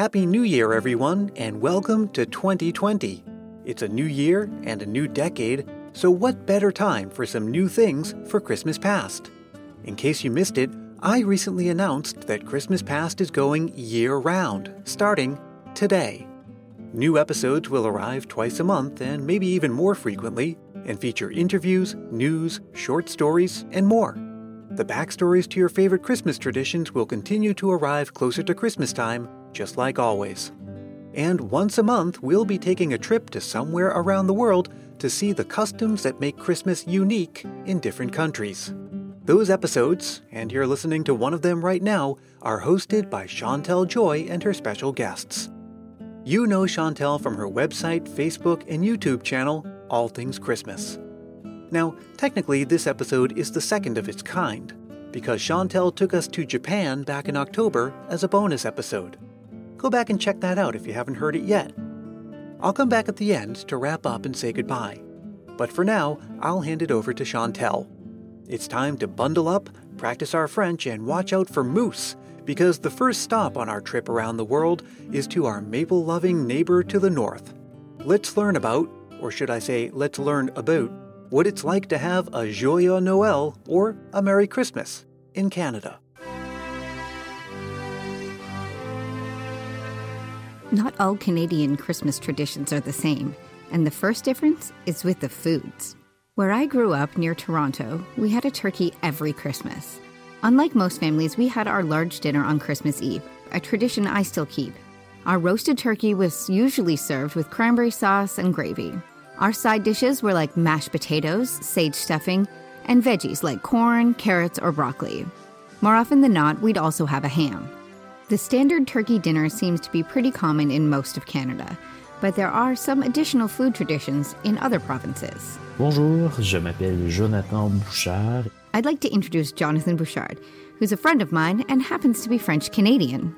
Happy New Year, everyone, and welcome to 2020. It's a new year and a new decade, so what better time for some new things for Christmas Past? In case you missed it, I recently announced that Christmas Past is going year round, starting today. New episodes will arrive twice a month and maybe even more frequently, and feature interviews, news, short stories, and more. The backstories to your favorite Christmas traditions will continue to arrive closer to Christmas time, just like always. And once a month, we'll be taking a trip to somewhere around the world to see the customs that make Christmas unique in different countries. Those episodes, and you're listening to one of them right now, are hosted by Chantel Joy and her special guests. You know Chantel from her website, Facebook, and YouTube channel, All Things Christmas. Now, technically, this episode is the second of its kind, because Chantel took us to Japan back in October as a bonus episode. Go back and check that out if you haven't heard it yet. I'll come back at the end to wrap up and say goodbye. But for now, I'll hand it over to Chantel. It's time to bundle up, practice our French, and watch out for moose, because the first stop on our trip around the world is to our maple loving neighbor to the north. Let's learn about, or should I say, let's learn about, what it's like to have a Joyeux Noël or a Merry Christmas in Canada. Not all Canadian Christmas traditions are the same, and the first difference is with the foods. Where I grew up near Toronto, we had a turkey every Christmas. Unlike most families, we had our large dinner on Christmas Eve, a tradition I still keep. Our roasted turkey was usually served with cranberry sauce and gravy. Our side dishes were like mashed potatoes, sage stuffing, and veggies like corn, carrots, or broccoli. More often than not, we'd also have a ham. The standard turkey dinner seems to be pretty common in most of Canada, but there are some additional food traditions in other provinces. Bonjour, je m'appelle Jonathan Bouchard. I'd like to introduce Jonathan Bouchard, who's a friend of mine and happens to be French Canadian.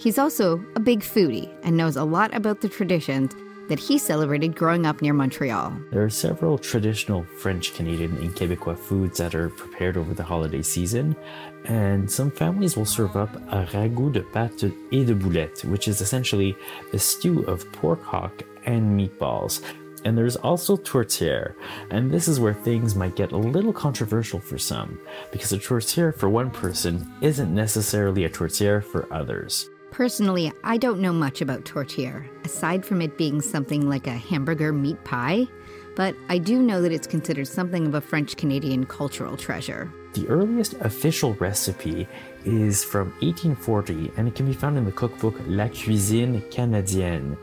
He's also a big foodie and knows a lot about the traditions that he celebrated growing up near Montreal. There are several traditional French, Canadian, and Quebecois foods that are prepared over the holiday season, and some families will serve up a ragout de pattes et de boulettes, which is essentially a stew of pork hock and meatballs. And there's also tourtière, and this is where things might get a little controversial for some, because a tourtière for one person isn't necessarily a tourtière for others. Personally, I don't know much about tourtière, aside from it being something like a hamburger meat pie, but I do know that it's considered something of a French Canadian cultural treasure. The earliest official recipe is from 1840 and it can be found in the cookbook La Cuisine Canadienne.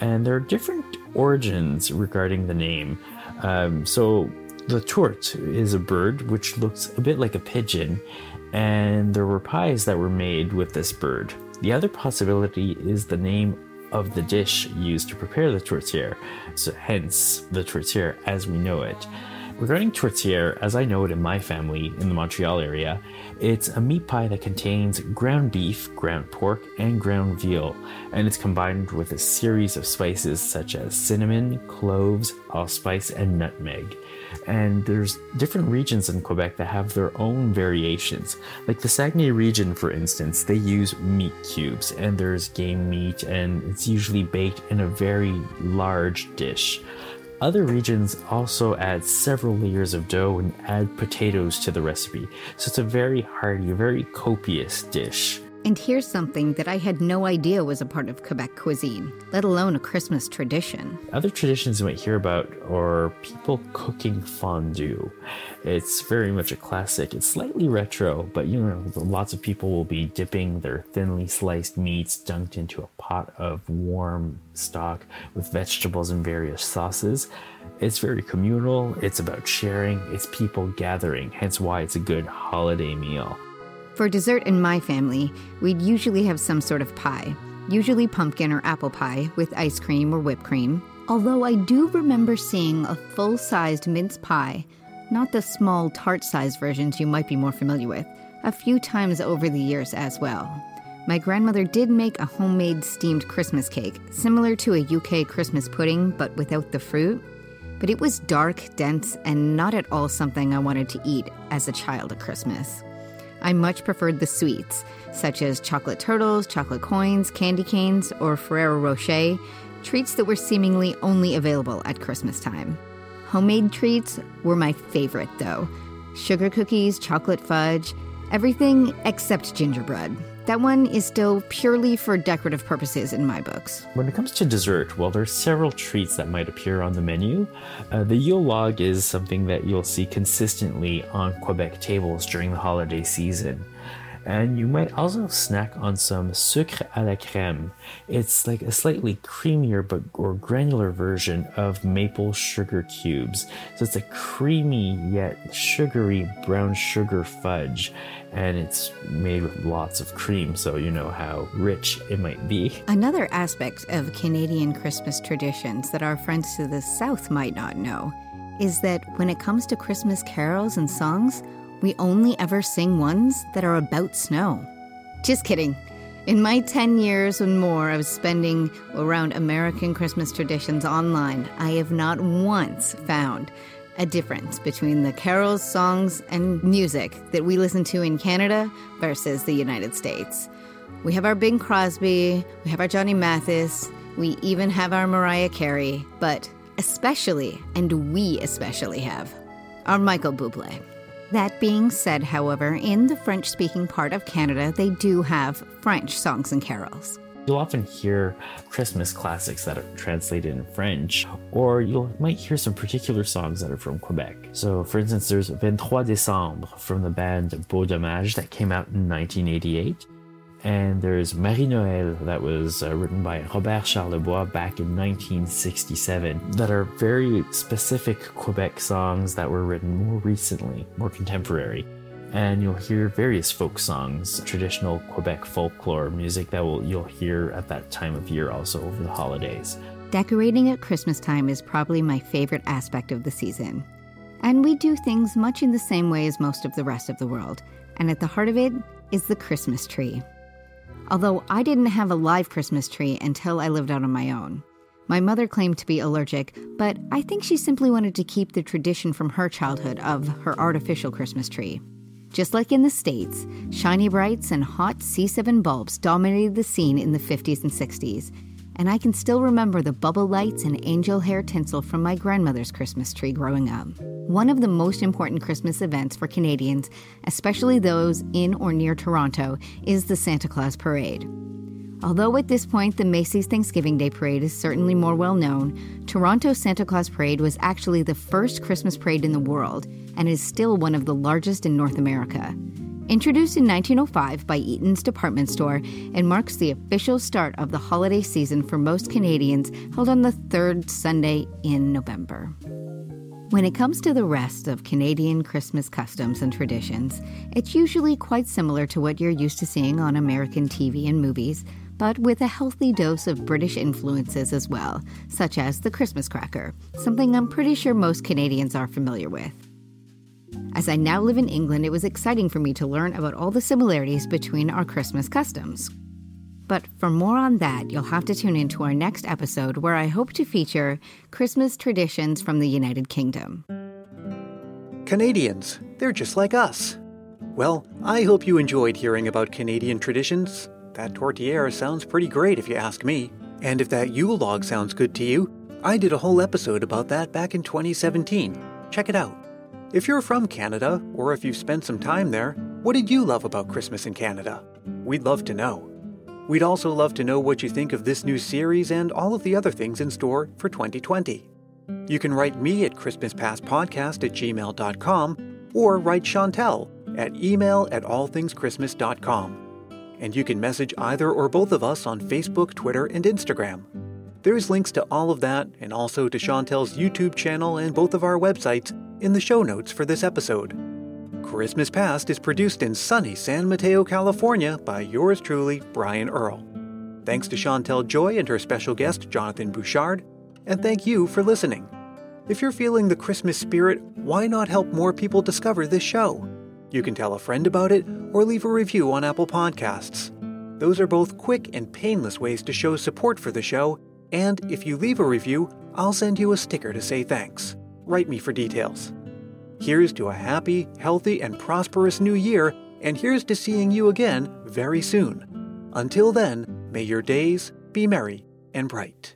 And there are different origins regarding the name. Um, so, the tourte is a bird which looks a bit like a pigeon, and there were pies that were made with this bird. The other possibility is the name of the dish used to prepare the tourtière, so hence the tourtière as we know it. Regarding tourtière, as I know it in my family in the Montreal area, it's a meat pie that contains ground beef, ground pork, and ground veal, and it's combined with a series of spices such as cinnamon, cloves, allspice, and nutmeg. And there's different regions in Quebec that have their own variations. Like the Saguenay region, for instance, they use meat cubes, and there's game meat, and it's usually baked in a very large dish. Other regions also add several layers of dough and add potatoes to the recipe, so it's a very hearty, very copious dish. And here's something that I had no idea was a part of Quebec cuisine, let alone a Christmas tradition. Other traditions you might hear about are people cooking fondue. It's very much a classic. It's slightly retro, but you know, lots of people will be dipping their thinly sliced meats dunked into a pot of warm stock with vegetables and various sauces. It's very communal, it's about sharing, it's people gathering, hence why it's a good holiday meal. For dessert in my family, we'd usually have some sort of pie, usually pumpkin or apple pie with ice cream or whipped cream. Although I do remember seeing a full sized mince pie, not the small tart sized versions you might be more familiar with, a few times over the years as well. My grandmother did make a homemade steamed Christmas cake, similar to a UK Christmas pudding but without the fruit. But it was dark, dense, and not at all something I wanted to eat as a child at Christmas. I much preferred the sweets, such as chocolate turtles, chocolate coins, candy canes, or Ferrero Rocher, treats that were seemingly only available at Christmas time. Homemade treats were my favorite, though sugar cookies, chocolate fudge, everything except gingerbread. That one is still purely for decorative purposes in my books. When it comes to dessert, well, there are several treats that might appear on the menu. Uh, the Yule log is something that you'll see consistently on Quebec tables during the holiday season. And you might also snack on some sucre à la crème. It's like a slightly creamier but or granular version of maple sugar cubes. So it's a creamy yet sugary brown sugar fudge, and it's made with lots of cream, so you know how rich it might be. Another aspect of Canadian Christmas traditions that our friends to the south might not know is that when it comes to Christmas carols and songs, we only ever sing ones that are about snow. Just kidding. In my 10 years and more of spending around American Christmas traditions online, I have not once found a difference between the carols, songs, and music that we listen to in Canada versus the United States. We have our Bing Crosby, we have our Johnny Mathis, we even have our Mariah Carey, but especially, and we especially have, our Michael Bublé. That being said, however, in the French speaking part of Canada, they do have French songs and carols. You'll often hear Christmas classics that are translated in French, or you might hear some particular songs that are from Quebec. So, for instance, there's 23 Décembre from the band Beau Dommage that came out in 1988. And there's Marie Noël that was uh, written by Robert Charlebois back in 1967 that are very specific Quebec songs that were written more recently, more contemporary. And you'll hear various folk songs, traditional Quebec folklore music that will you'll hear at that time of year also over the holidays. Decorating at Christmas time is probably my favorite aspect of the season. And we do things much in the same way as most of the rest of the world. And at the heart of it is the Christmas tree although I didn't have a live Christmas tree until I lived out on my own. My mother claimed to be allergic, but I think she simply wanted to keep the tradition from her childhood of her artificial Christmas tree. Just like in the States, shiny brights and hot C7 bulbs dominated the scene in the 50s and 60s, and I can still remember the bubble lights and angel hair tinsel from my grandmother's Christmas tree growing up. One of the most important Christmas events for Canadians, especially those in or near Toronto, is the Santa Claus Parade. Although at this point the Macy's Thanksgiving Day Parade is certainly more well known, Toronto's Santa Claus Parade was actually the first Christmas parade in the world and is still one of the largest in North America. Introduced in 1905 by Eaton's department store, and marks the official start of the holiday season for most Canadians, held on the third Sunday in November. When it comes to the rest of Canadian Christmas customs and traditions, it's usually quite similar to what you're used to seeing on American TV and movies, but with a healthy dose of British influences as well, such as the Christmas cracker, something I'm pretty sure most Canadians are familiar with. As I now live in England, it was exciting for me to learn about all the similarities between our Christmas customs. But for more on that, you'll have to tune in to our next episode where I hope to feature Christmas traditions from the United Kingdom. Canadians, they're just like us. Well, I hope you enjoyed hearing about Canadian traditions. That tourtière sounds pretty great if you ask me. And if that Yule log sounds good to you, I did a whole episode about that back in 2017. Check it out. If you're from Canada, or if you've spent some time there, what did you love about Christmas in Canada? We'd love to know. We'd also love to know what you think of this new series and all of the other things in store for 2020. You can write me at ChristmasPastPodcast at gmail.com or write Chantel at email at allthingschristmas.com. And you can message either or both of us on Facebook, Twitter, and Instagram. There's links to all of that and also to Chantel's YouTube channel and both of our websites in the show notes for this episode. Christmas Past is produced in sunny San Mateo, California by yours truly, Brian Earl. Thanks to Chantel Joy and her special guest, Jonathan Bouchard, and thank you for listening. If you're feeling the Christmas spirit, why not help more people discover this show? You can tell a friend about it or leave a review on Apple Podcasts. Those are both quick and painless ways to show support for the show, and if you leave a review, I'll send you a sticker to say thanks write me for details. Here's to a happy, healthy, and prosperous new year and here's to seeing you again very soon. Until then, may your days be merry and bright.